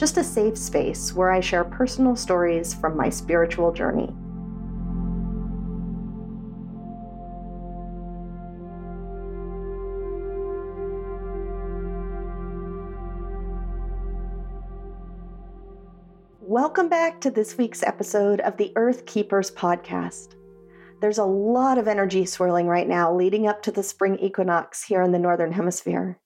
just a safe space where I share personal stories from my spiritual journey. Welcome back to this week's episode of the Earth Keepers podcast. There's a lot of energy swirling right now leading up to the spring equinox here in the Northern Hemisphere.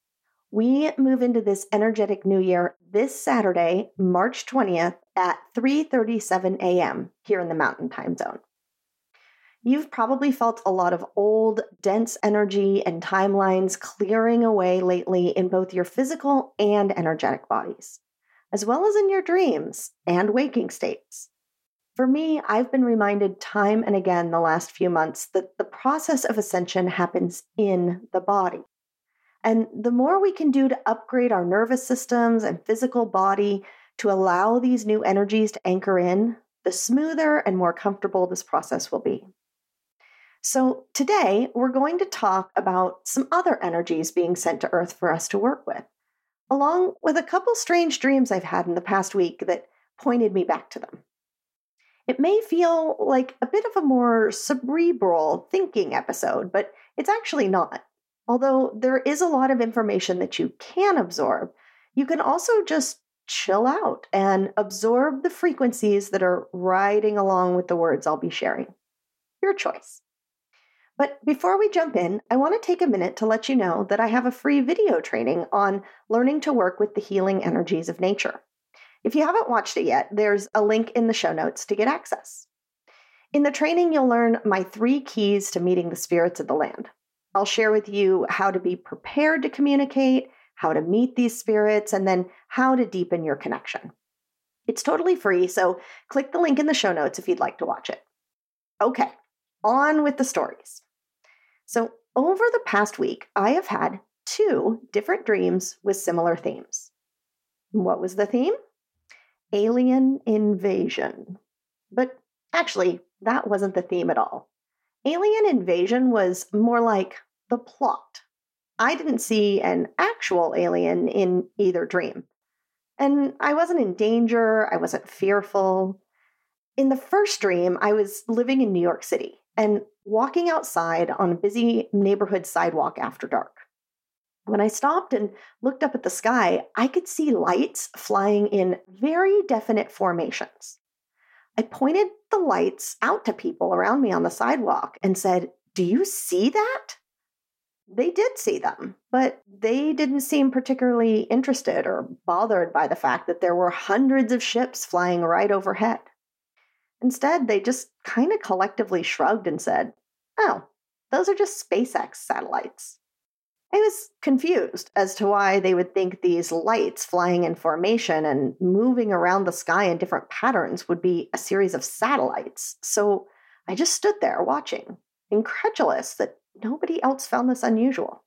We move into this energetic new year this Saturday, March 20th at 3:37 a.m. here in the Mountain Time Zone. You've probably felt a lot of old, dense energy and timelines clearing away lately in both your physical and energetic bodies, as well as in your dreams and waking states. For me, I've been reminded time and again the last few months that the process of ascension happens in the body. And the more we can do to upgrade our nervous systems and physical body to allow these new energies to anchor in, the smoother and more comfortable this process will be. So, today we're going to talk about some other energies being sent to Earth for us to work with, along with a couple strange dreams I've had in the past week that pointed me back to them. It may feel like a bit of a more cerebral thinking episode, but it's actually not. Although there is a lot of information that you can absorb, you can also just chill out and absorb the frequencies that are riding along with the words I'll be sharing. Your choice. But before we jump in, I want to take a minute to let you know that I have a free video training on learning to work with the healing energies of nature. If you haven't watched it yet, there's a link in the show notes to get access. In the training, you'll learn my three keys to meeting the spirits of the land. I'll share with you how to be prepared to communicate, how to meet these spirits, and then how to deepen your connection. It's totally free, so click the link in the show notes if you'd like to watch it. Okay, on with the stories. So, over the past week, I have had two different dreams with similar themes. What was the theme? Alien invasion. But actually, that wasn't the theme at all. Alien invasion was more like the plot. I didn't see an actual alien in either dream. And I wasn't in danger, I wasn't fearful. In the first dream, I was living in New York City and walking outside on a busy neighborhood sidewalk after dark. When I stopped and looked up at the sky, I could see lights flying in very definite formations. I pointed the lights out to people around me on the sidewalk and said, Do you see that? They did see them, but they didn't seem particularly interested or bothered by the fact that there were hundreds of ships flying right overhead. Instead, they just kind of collectively shrugged and said, Oh, those are just SpaceX satellites. I was confused as to why they would think these lights flying in formation and moving around the sky in different patterns would be a series of satellites. So I just stood there watching, incredulous that nobody else found this unusual.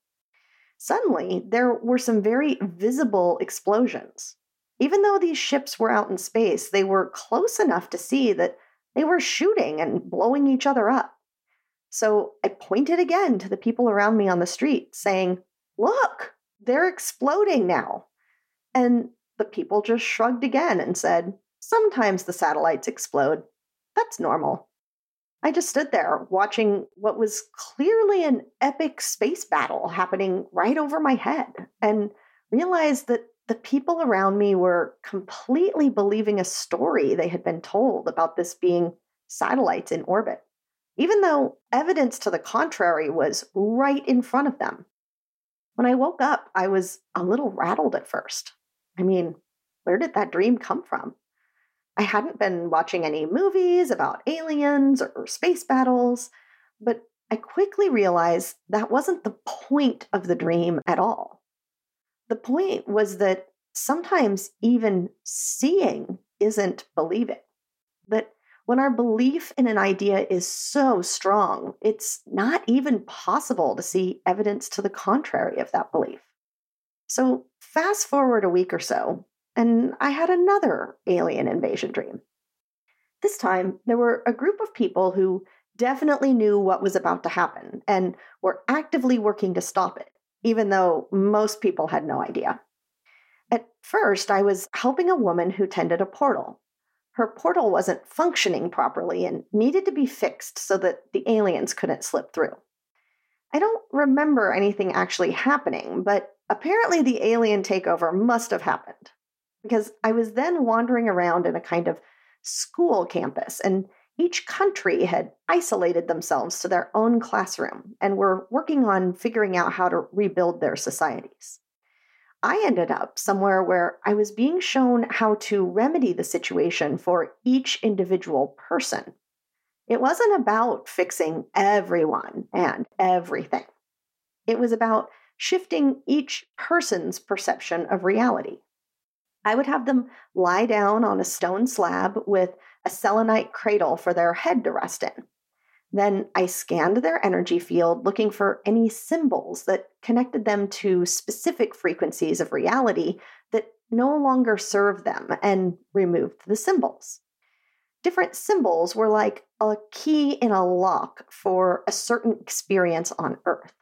Suddenly, there were some very visible explosions. Even though these ships were out in space, they were close enough to see that they were shooting and blowing each other up. So I pointed again to the people around me on the street, saying, Look, they're exploding now. And the people just shrugged again and said, Sometimes the satellites explode. That's normal. I just stood there watching what was clearly an epic space battle happening right over my head and realized that the people around me were completely believing a story they had been told about this being satellites in orbit even though evidence to the contrary was right in front of them. When I woke up, I was a little rattled at first. I mean, where did that dream come from? I hadn't been watching any movies about aliens or space battles, but I quickly realized that wasn't the point of the dream at all. The point was that sometimes even seeing isn't believing. That when our belief in an idea is so strong, it's not even possible to see evidence to the contrary of that belief. So, fast forward a week or so, and I had another alien invasion dream. This time, there were a group of people who definitely knew what was about to happen and were actively working to stop it, even though most people had no idea. At first, I was helping a woman who tended a portal. Her portal wasn't functioning properly and needed to be fixed so that the aliens couldn't slip through. I don't remember anything actually happening, but apparently the alien takeover must have happened because I was then wandering around in a kind of school campus and each country had isolated themselves to their own classroom and were working on figuring out how to rebuild their societies. I ended up somewhere where I was being shown how to remedy the situation for each individual person. It wasn't about fixing everyone and everything. It was about shifting each person's perception of reality. I would have them lie down on a stone slab with a selenite cradle for their head to rest in. Then I scanned their energy field looking for any symbols that connected them to specific frequencies of reality that no longer served them and removed the symbols. Different symbols were like a key in a lock for a certain experience on Earth.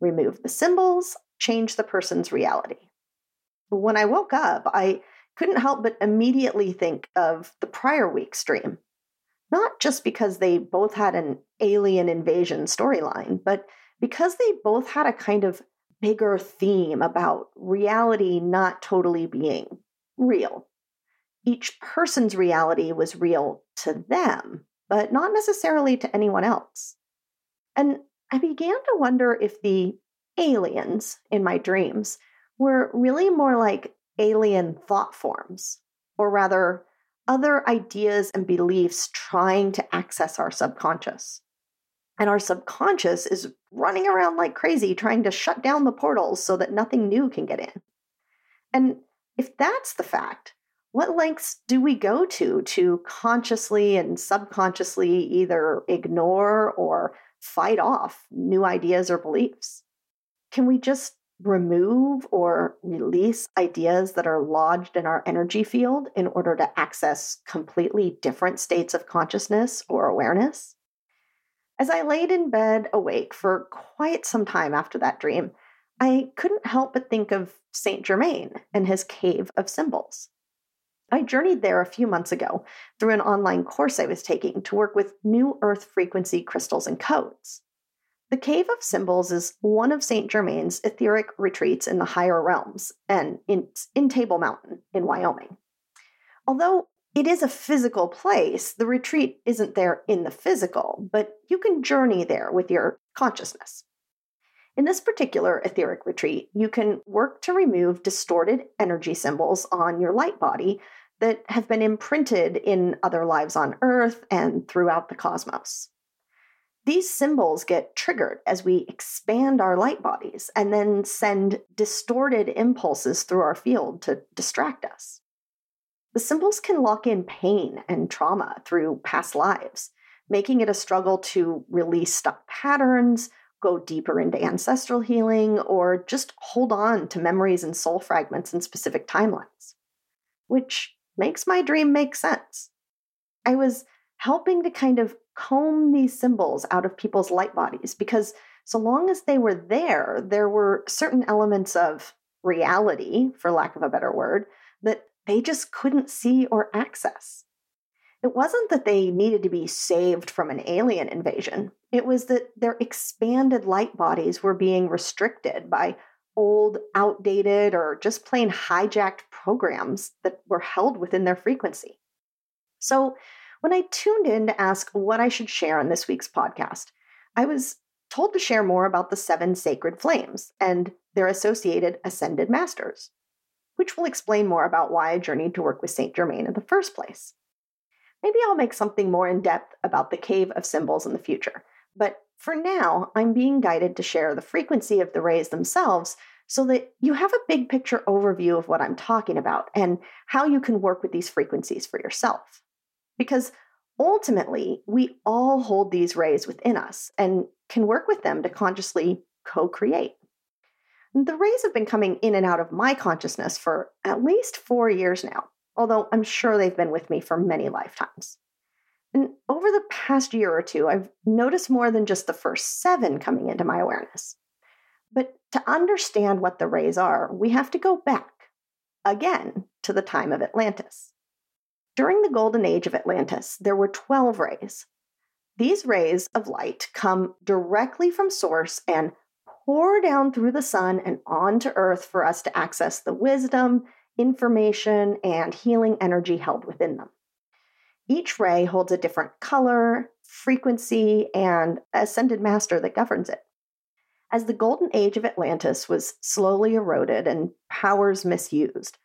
Remove the symbols, change the person's reality. When I woke up, I couldn't help but immediately think of the prior week's dream. Not just because they both had an alien invasion storyline, but because they both had a kind of bigger theme about reality not totally being real. Each person's reality was real to them, but not necessarily to anyone else. And I began to wonder if the aliens in my dreams were really more like alien thought forms, or rather, other ideas and beliefs trying to access our subconscious. And our subconscious is running around like crazy trying to shut down the portals so that nothing new can get in. And if that's the fact, what lengths do we go to to consciously and subconsciously either ignore or fight off new ideas or beliefs? Can we just remove or release ideas that are lodged in our energy field in order to access completely different states of consciousness or awareness? As I laid in bed awake for quite some time after that dream, I couldn't help but think of Saint Germain and his cave of symbols. I journeyed there a few months ago through an online course I was taking to work with new Earth frequency crystals and codes. The Cave of Symbols is one of St. Germain's etheric retreats in the higher realms, and in Table Mountain in Wyoming. Although it is a physical place, the retreat isn't there in the physical, but you can journey there with your consciousness. In this particular etheric retreat, you can work to remove distorted energy symbols on your light body that have been imprinted in other lives on Earth and throughout the cosmos. These symbols get triggered as we expand our light bodies and then send distorted impulses through our field to distract us. The symbols can lock in pain and trauma through past lives, making it a struggle to release stuck patterns, go deeper into ancestral healing, or just hold on to memories and soul fragments in specific timelines. Which makes my dream make sense. I was helping to kind of comb these symbols out of people's light bodies because so long as they were there, there were certain elements of reality, for lack of a better word, that they just couldn't see or access. It wasn't that they needed to be saved from an alien invasion. It was that their expanded light bodies were being restricted by old, outdated, or just plain hijacked programs that were held within their frequency. So, when I tuned in to ask what I should share on this week's podcast, I was told to share more about the seven sacred flames and their associated ascended masters, which will explain more about why I journeyed to work with Saint Germain in the first place. Maybe I'll make something more in depth about the Cave of Symbols in the future, but for now, I'm being guided to share the frequency of the rays themselves so that you have a big picture overview of what I'm talking about and how you can work with these frequencies for yourself. Because ultimately, we all hold these rays within us and can work with them to consciously co create. The rays have been coming in and out of my consciousness for at least four years now, although I'm sure they've been with me for many lifetimes. And over the past year or two, I've noticed more than just the first seven coming into my awareness. But to understand what the rays are, we have to go back again to the time of Atlantis. During the golden age of Atlantis, there were 12 rays. These rays of light come directly from source and pour down through the sun and onto earth for us to access the wisdom, information, and healing energy held within them. Each ray holds a different color, frequency, and ascended master that governs it. As the golden age of Atlantis was slowly eroded and powers misused,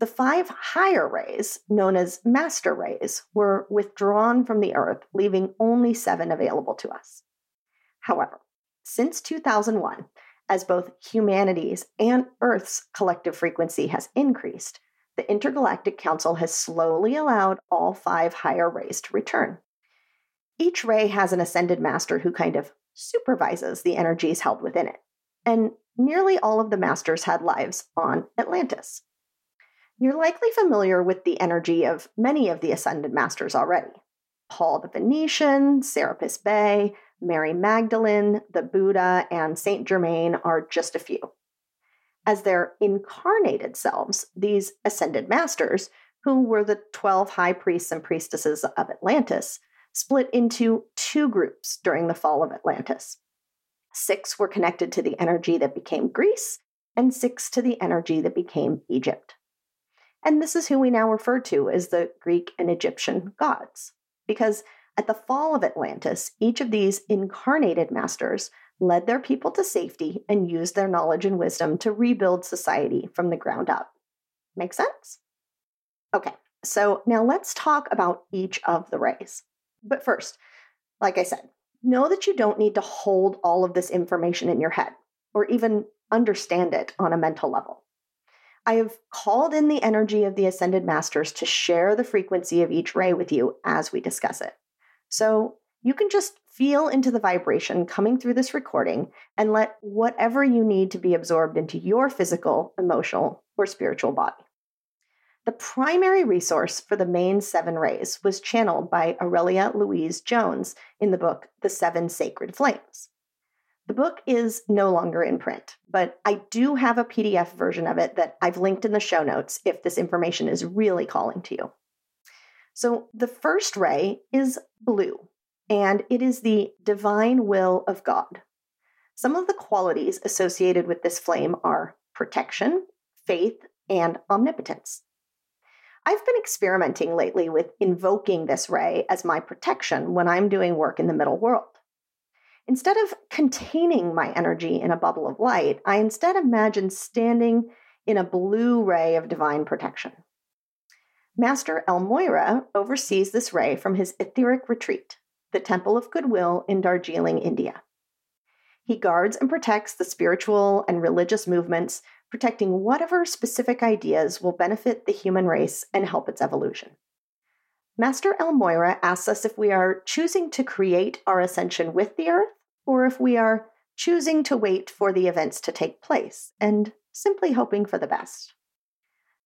the five higher rays, known as master rays, were withdrawn from the Earth, leaving only seven available to us. However, since 2001, as both humanity's and Earth's collective frequency has increased, the Intergalactic Council has slowly allowed all five higher rays to return. Each ray has an ascended master who kind of supervises the energies held within it, and nearly all of the masters had lives on Atlantis. You're likely familiar with the energy of many of the Ascended Masters already. Paul the Venetian, Serapis Bey, Mary Magdalene, the Buddha, and Saint Germain are just a few. As their incarnated selves, these ascended masters, who were the 12 high priests and priestesses of Atlantis, split into two groups during the fall of Atlantis. Six were connected to the energy that became Greece, and six to the energy that became Egypt. And this is who we now refer to as the Greek and Egyptian gods. Because at the fall of Atlantis, each of these incarnated masters led their people to safety and used their knowledge and wisdom to rebuild society from the ground up. Make sense? Okay, so now let's talk about each of the rays. But first, like I said, know that you don't need to hold all of this information in your head or even understand it on a mental level. I have called in the energy of the ascended masters to share the frequency of each ray with you as we discuss it. So you can just feel into the vibration coming through this recording and let whatever you need to be absorbed into your physical, emotional, or spiritual body. The primary resource for the main seven rays was channeled by Aurelia Louise Jones in the book The Seven Sacred Flames. The book is no longer in print, but I do have a PDF version of it that I've linked in the show notes if this information is really calling to you. So, the first ray is blue, and it is the divine will of God. Some of the qualities associated with this flame are protection, faith, and omnipotence. I've been experimenting lately with invoking this ray as my protection when I'm doing work in the middle world. Instead of containing my energy in a bubble of light, I instead imagine standing in a blue ray of divine protection. Master El Morya oversees this ray from his etheric retreat, the Temple of Goodwill in Darjeeling, India. He guards and protects the spiritual and religious movements, protecting whatever specific ideas will benefit the human race and help its evolution. Master El Morya asks us if we are choosing to create our ascension with the earth or if we are choosing to wait for the events to take place and simply hoping for the best.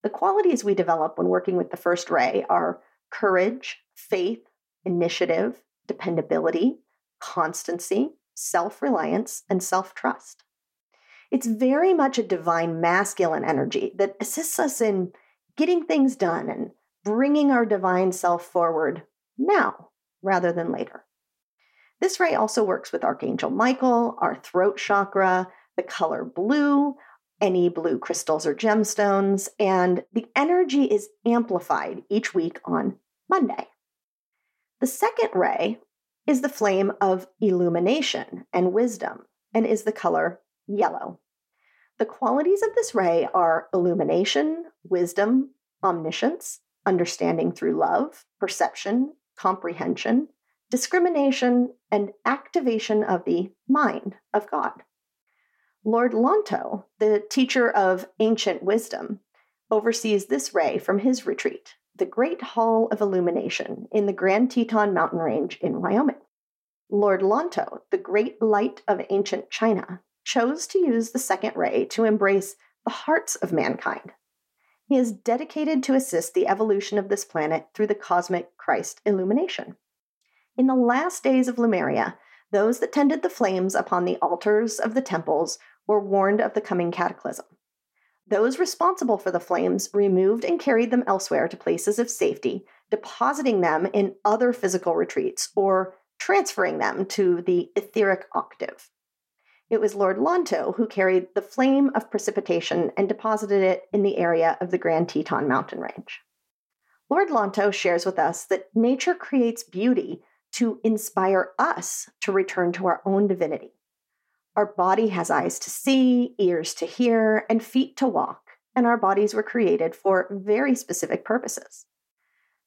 The qualities we develop when working with the first ray are courage, faith, initiative, dependability, constancy, self reliance, and self trust. It's very much a divine masculine energy that assists us in getting things done and bringing our divine self forward now rather than later. This ray also works with Archangel Michael, our throat chakra, the color blue, any blue crystals or gemstones, and the energy is amplified each week on Monday. The second ray is the flame of illumination and wisdom and is the color yellow. The qualities of this ray are illumination, wisdom, omniscience, understanding through love, perception, comprehension, discrimination, and activation of the mind of God. Lord Lanto, the teacher of ancient wisdom, oversees this ray from his retreat, the Great Hall of Illumination in the Grand Teton mountain range in Wyoming. Lord Lanto, the great light of ancient China, chose to use the second ray to embrace the hearts of mankind. He is dedicated to assist the evolution of this planet through the cosmic Christ illumination. In the last days of Lemuria, those that tended the flames upon the altars of the temples were warned of the coming cataclysm. Those responsible for the flames removed and carried them elsewhere to places of safety, depositing them in other physical retreats or transferring them to the etheric octave. It was Lord Lanto who carried the flame of precipitation and deposited it in the area of the Grand Teton mountain range. Lord Lanto shares with us that nature creates beauty to inspire us to return to our own divinity. Our body has eyes to see, ears to hear, and feet to walk, and our bodies were created for very specific purposes.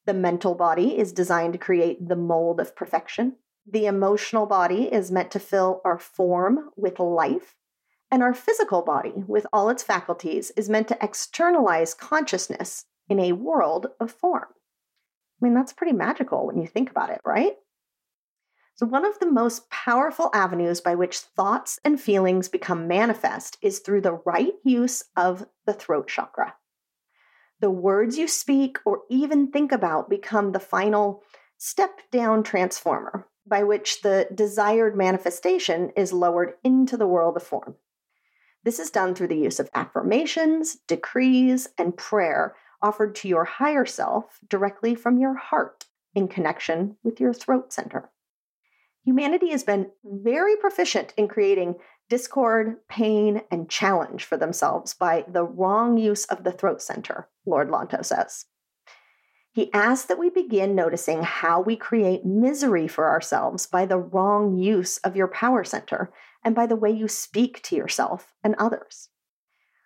The mental body is designed to create the mold of perfection. The emotional body is meant to fill our form with life. And our physical body, with all its faculties, is meant to externalize consciousness in a world of form. I mean, that's pretty magical when you think about it, right? So, one of the most powerful avenues by which thoughts and feelings become manifest is through the right use of the throat chakra. The words you speak or even think about become the final step down transformer by which the desired manifestation is lowered into the world of form. This is done through the use of affirmations, decrees, and prayer offered to your higher self directly from your heart in connection with your throat center humanity has been very proficient in creating discord, pain, and challenge for themselves by the wrong use of the throat center, Lord Lanto says. He asks that we begin noticing how we create misery for ourselves by the wrong use of your power center and by the way you speak to yourself and others.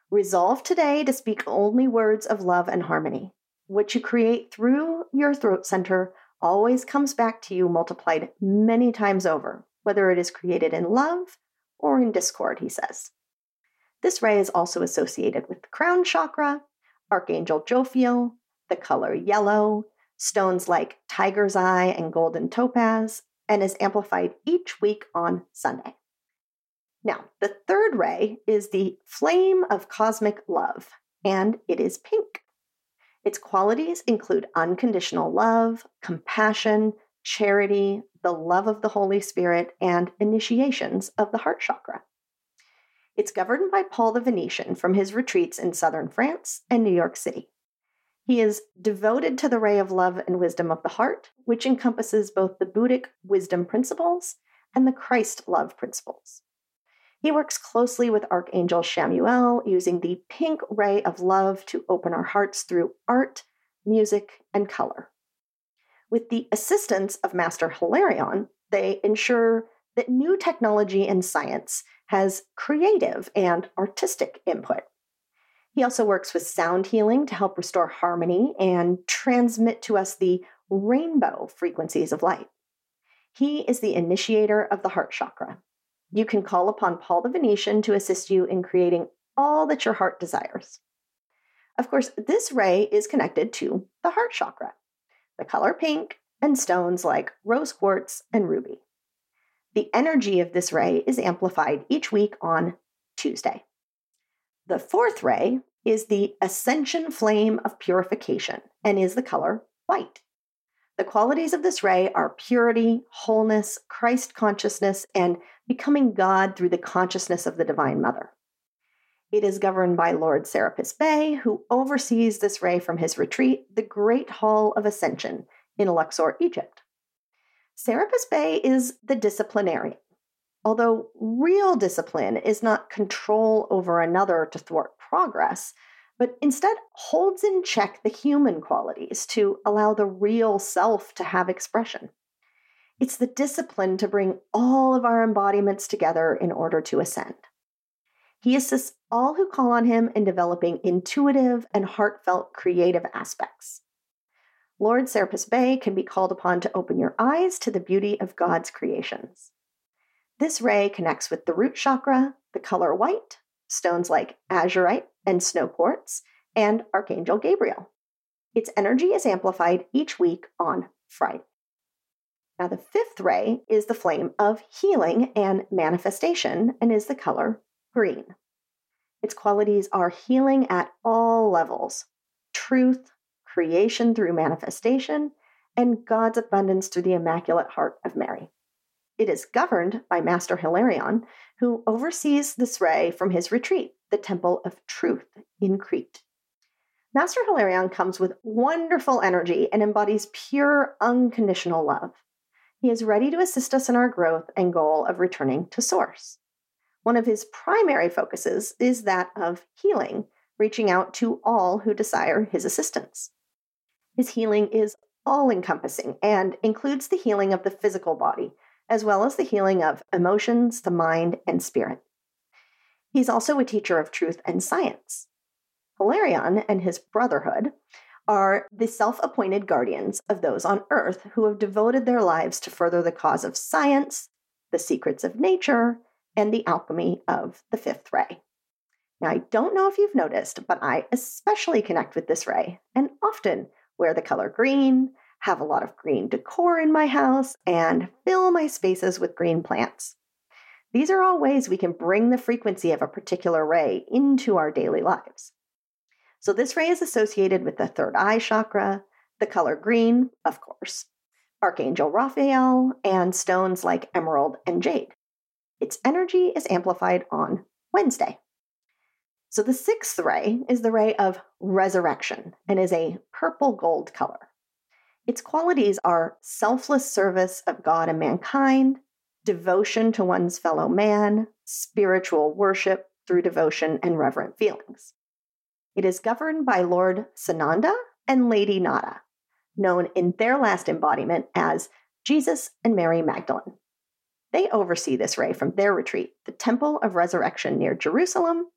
Resolve today to speak only words of love and harmony. What you create through your throat center always comes back to you multiplied many times over, whether it is created in love or in discord, he says. This ray is also associated with the crown chakra, Archangel Jophiel, the color yellow, stones like tiger's eye and golden topaz, and is amplified each week on Sunday. Now, the third ray is the flame of cosmic love, and it is pink. Its qualities include unconditional love, compassion, charity, the love of the Holy Spirit, and initiations of the heart chakra. It's governed by Paul the Venetian from his retreats in southern France and New York City. He is devoted to the ray of love and wisdom of the heart, which encompasses both the Buddhic wisdom principles and the Christ love principles. He works closely with Archangel Chamuel, using the pink ray of love to open our hearts through art, music, and color. With the assistance of Master Hilarion, they ensure that new technology and science has creative and artistic input. He also works with sound healing to help restore harmony and transmit to us the rainbow frequencies of light. He is the initiator of the heart chakra, you can call upon Paul the Venetian to assist you in creating all that your heart desires. Of course, this ray is connected to the heart chakra, the color pink, and stones like rose quartz and ruby. The energy of this ray is amplified each week on Tuesday. The fourth ray is the ascension flame of purification and is the color white. The qualities of this ray are purity, wholeness, Christ consciousness, and becoming God through the consciousness of the Divine Mother. It is governed by Lord Serapis Bey, who oversees this ray from his retreat, the Great Hall of Ascension in Luxor, Egypt. Serapis Bey is the disciplinarian. Although real discipline is not control over another to thwart progress, but instead holds in check the human qualities to allow the real self to have expression. It's the discipline to bring all of our embodiments together in order to ascend. He assists all who call on him in developing intuitive and heartfelt creative aspects. Lord Serapis Bey can be called upon to open your eyes to the beauty of God's creations. This ray connects with the root chakra, the color white, stones like azurite and snow quartz, and Archangel Gabriel. Its energy is amplified each week on Friday. Now, the fifth ray is the flame of healing and manifestation and is the color green. Its qualities are healing at all levels truth, creation through manifestation, and God's abundance through the Immaculate Heart of Mary. It is governed by Master Hilarion, who oversees this ray from his retreat, the Temple of Truth in Crete. Master Hilarion comes with wonderful energy and embodies pure, unconditional love. He is ready to assist us in our growth and goal of returning to Source. One of his primary focuses is that of healing, reaching out to all who desire his assistance. His healing is all encompassing and includes the healing of the physical body, as well as the healing of emotions, the mind, and spirit. He's also a teacher of truth and science. Hilarion and his brotherhood are the self appointed guardians of those on Earth who have devoted their lives to further the cause of science, the secrets of nature, and the alchemy of the fifth ray. Now, I don't know if you've noticed, but I especially connect with this ray and often wear the color green, have a lot of green decor in my house, and fill my spaces with green plants. These are all ways we can bring the frequency of a particular ray into our daily lives. So this ray is associated with the third eye chakra, the color green, of course, Archangel Raphael, and stones like emerald and jade. Its energy is amplified on Wednesday. So the sixth ray is the ray of resurrection and is a purple gold color. Its qualities are selfless service of God and mankind, devotion to one's fellow man, spiritual worship through devotion and reverent feelings. It is governed by Lord Sananda and Lady Nada, known in their last embodiment as Jesus and Mary Magdalene. They oversee this ray from their retreat, the Temple of Resurrection near Jerusalem,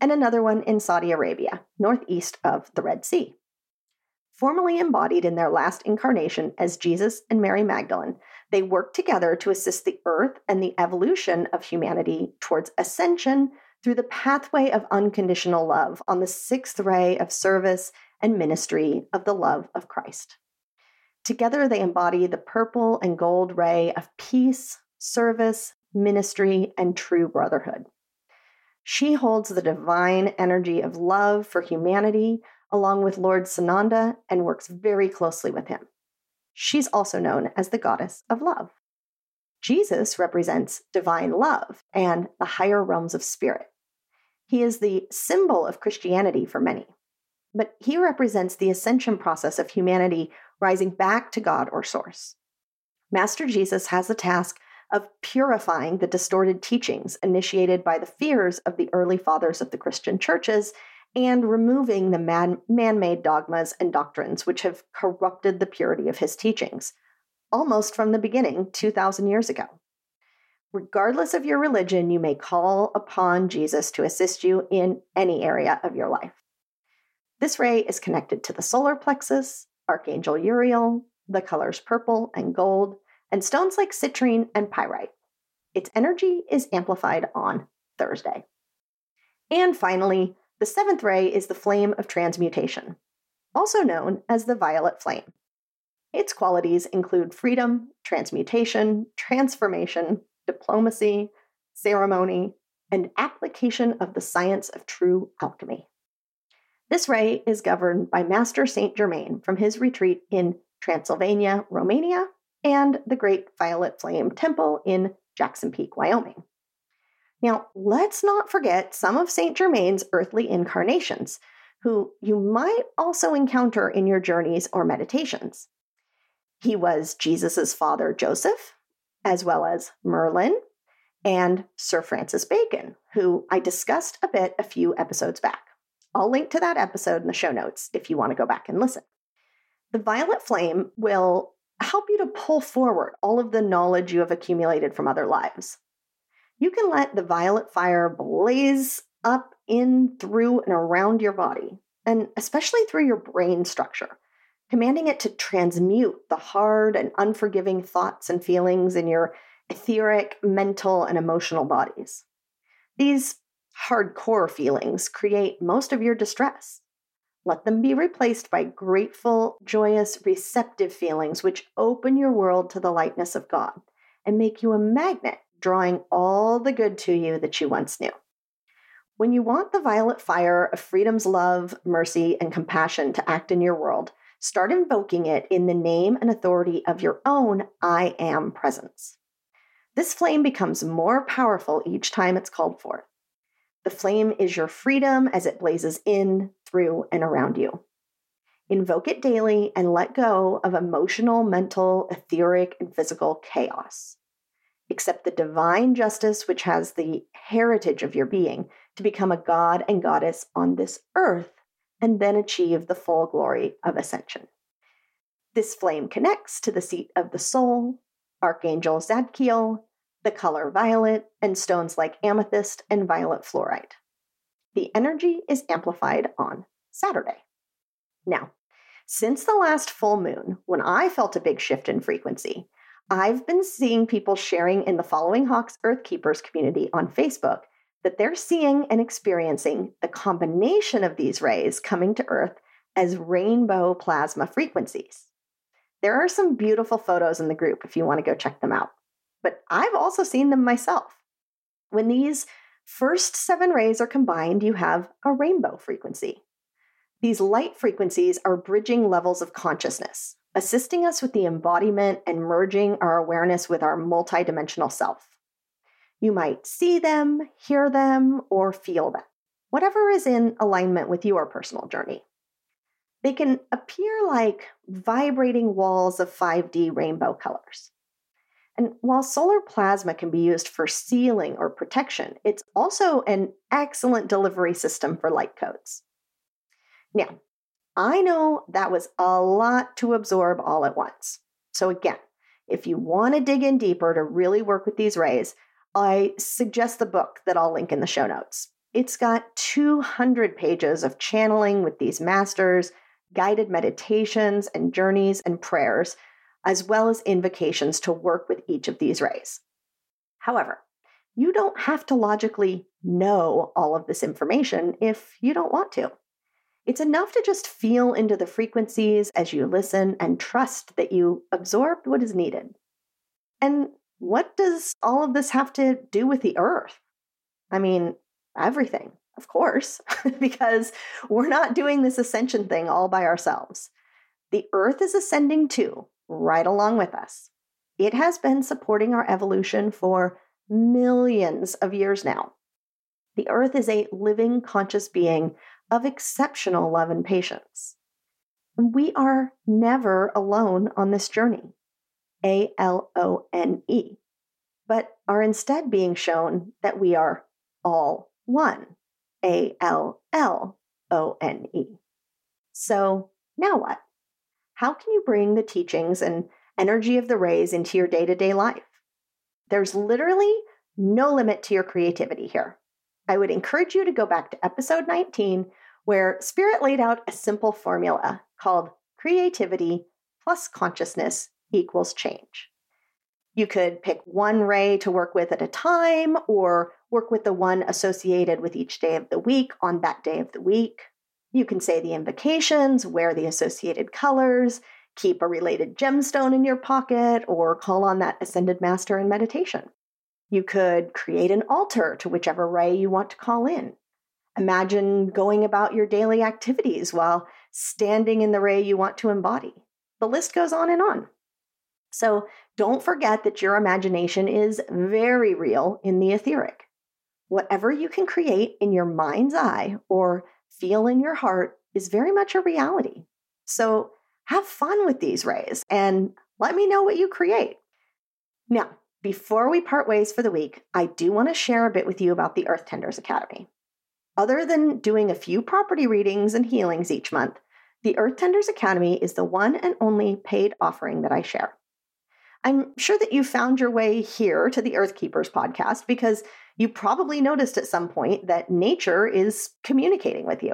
and another one in Saudi Arabia, northeast of the Red Sea. Formally embodied in their last incarnation as Jesus and Mary Magdalene, they work together to assist the earth and the evolution of humanity towards ascension through the pathway of unconditional love on the sixth ray of service and ministry of the love of Christ. Together, they embody the purple and gold ray of peace, service, ministry, and true brotherhood. She holds the divine energy of love for humanity along with Lord Sananda and works very closely with him. She's also known as the goddess of love. Jesus represents divine love and the higher realms of spirit. He is the symbol of Christianity for many, but he represents the ascension process of humanity rising back to God or Source. Master Jesus has the task of purifying the distorted teachings initiated by the fears of the early fathers of the Christian churches and removing the man made dogmas and doctrines which have corrupted the purity of his teachings, almost from the beginning 2,000 years ago. Regardless of your religion, you may call upon Jesus to assist you in any area of your life. This ray is connected to the solar plexus, Archangel Uriel, the colors purple and gold, and stones like citrine and pyrite. Its energy is amplified on Thursday. And finally, the seventh ray is the flame of transmutation, also known as the violet flame. Its qualities include freedom, transmutation, transformation, diplomacy, ceremony, and application of the science of true alchemy. This ray is governed by Master Saint Germain from his retreat in Transylvania, Romania, and the Great Violet Flame Temple in Jackson Peak, Wyoming. Now, let's not forget some of Saint Germain's earthly incarnations, who you might also encounter in your journeys or meditations. He was Jesus' father, Joseph, as well as Merlin and Sir Francis Bacon, who I discussed a bit a few episodes back. I'll link to that episode in the show notes if you want to go back and listen. The violet flame will help you to pull forward all of the knowledge you have accumulated from other lives. You can let the violet fire blaze up in, through, and around your body, and especially through your brain structure commanding it to transmute the hard and unforgiving thoughts and feelings in your etheric, mental, and emotional bodies. These hardcore feelings create most of your distress. Let them be replaced by grateful, joyous, receptive feelings which open your world to the lightness of God and make you a magnet, drawing all the good to you that you once knew. When you want the violet fire of freedom's love, mercy, and compassion to act in your world, start invoking it in the name and authority of your own I am presence. This flame becomes more powerful each time it's called forth. The flame is your freedom as it blazes in, through, and around you. Invoke it daily and let go of emotional, mental, etheric, and physical chaos. Accept the divine justice which has the heritage of your being to become a god and goddess on this earth and then achieve the full glory of ascension. This flame connects to the seat of the soul, Archangel Zadkiel, the color violet, and stones like amethyst and violet fluorite. The energy is amplified on Saturday. Now, since the last full moon, when I felt a big shift in frequency, I've been seeing people sharing in the Following Hawks Earth Keepers community on Facebook that they're seeing and experiencing the combination of these rays coming to Earth as rainbow plasma frequencies. There are some beautiful photos in the group if you want to go check them out but I've also seen them myself. When these first seven rays are combined, you have a rainbow frequency. These light frequencies are bridging levels of consciousness, assisting us with the embodiment and merging our awareness with our multidimensional self. You might see them, hear them, or feel them, whatever is in alignment with your personal journey. They can appear like vibrating walls of 5D rainbow colors. And while solar plasma can be used for sealing or protection, it's also an excellent delivery system for light codes. Now, I know that was a lot to absorb all at once. So, again, if you want to dig in deeper to really work with these rays, I suggest the book that I'll link in the show notes. It's got 200 pages of channeling with these masters, guided meditations and journeys and prayers as well as invocations to work with each of these rays. However, you don't have to logically know all of this information if you don't want to. It's enough to just feel into the frequencies as you listen and trust that you absorbed what is needed. And what does all of this have to do with the earth? I mean, everything, of course, because we're not doing this ascension thing all by ourselves. The earth is ascending too, right along with us. It has been supporting our evolution for millions of years now. The Earth is a living, conscious being of exceptional love and patience. We are never alone on this journey, A L O N E, but are instead being shown that we are all one, A L L O N E. So now what? how can you bring the teachings and energy of the rays into your day to day life? There's literally no limit to your creativity here. I would encourage you to go back to episode 19, where Spirit laid out a simple formula called creativity plus consciousness equals change. You could pick one ray to work with at a time, or work with the one associated with each day of the week on that day of the week. You can say the invocations, wear the associated colors, keep a related gemstone in your pocket, or call on that ascended master in meditation. You could create an altar to whichever ray you want to call in. Imagine going about your daily activities while standing in the ray you want to embody. The list goes on and on. So don't forget that your imagination is very real in the etheric. Whatever you can create in your mind's eye or feel in your heart is very much a reality. So have fun with these rays and let me know what you create. Now, before we part ways for the week, I do want to share a bit with you about the Earth Tenders Academy. Other than doing a few property readings and healings each month, the Earth Tenders Academy is the one and only paid offering that I share. I'm sure that you found your way here to the Earth Keepers podcast because you probably noticed at some point that nature is communicating with you.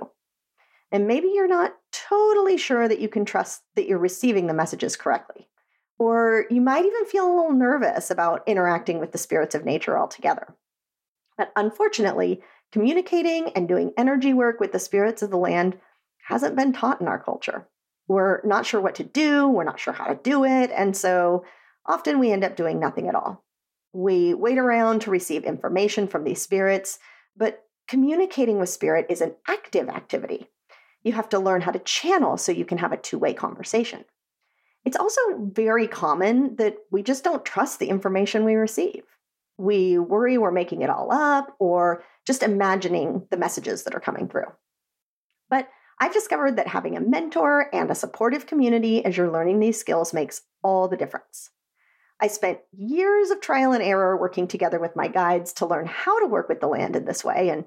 And maybe you're not totally sure that you can trust that you're receiving the messages correctly. Or you might even feel a little nervous about interacting with the spirits of nature altogether. But unfortunately, communicating and doing energy work with the spirits of the land hasn't been taught in our culture. We're not sure what to do, we're not sure how to do it, and so often we end up doing nothing at all. We wait around to receive information from these spirits, but communicating with spirit is an active activity. You have to learn how to channel so you can have a two way conversation. It's also very common that we just don't trust the information we receive. We worry we're making it all up or just imagining the messages that are coming through. But I've discovered that having a mentor and a supportive community as you're learning these skills makes all the difference. I spent years of trial and error working together with my guides to learn how to work with the land in this way. And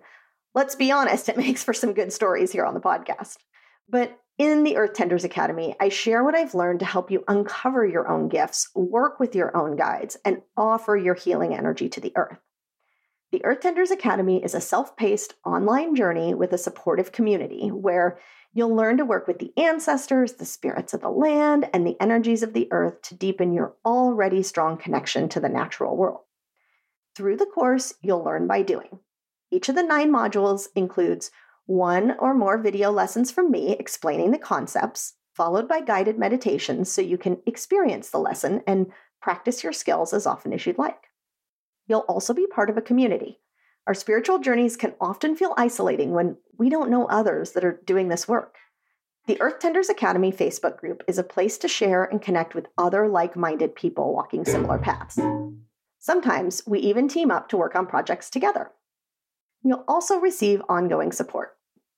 let's be honest, it makes for some good stories here on the podcast. But in the Earth Tenders Academy, I share what I've learned to help you uncover your own gifts, work with your own guides, and offer your healing energy to the earth. The Earth Tenders Academy is a self paced online journey with a supportive community where You'll learn to work with the ancestors, the spirits of the land, and the energies of the earth to deepen your already strong connection to the natural world. Through the course, you'll learn by doing. Each of the nine modules includes one or more video lessons from me explaining the concepts, followed by guided meditations so you can experience the lesson and practice your skills as often as you'd like. You'll also be part of a community our spiritual journeys can often feel isolating when we don't know others that are doing this work. The Earth Tenders Academy Facebook group is a place to share and connect with other like minded people walking similar paths. Sometimes we even team up to work on projects together. You'll also receive ongoing support.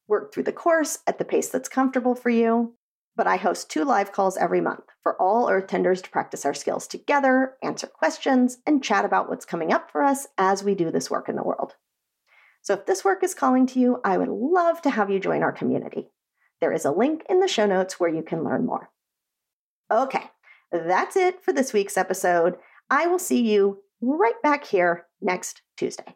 Work through the course at the pace that's comfortable for you, but I host two live calls every month for all Earth Tenders to practice our skills together, answer questions, and chat about what's coming up for us as we do this work in the world. So if this work is calling to you, I would love to have you join our community. There is a link in the show notes where you can learn more. Okay, that's it for this week's episode. I will see you right back here next Tuesday.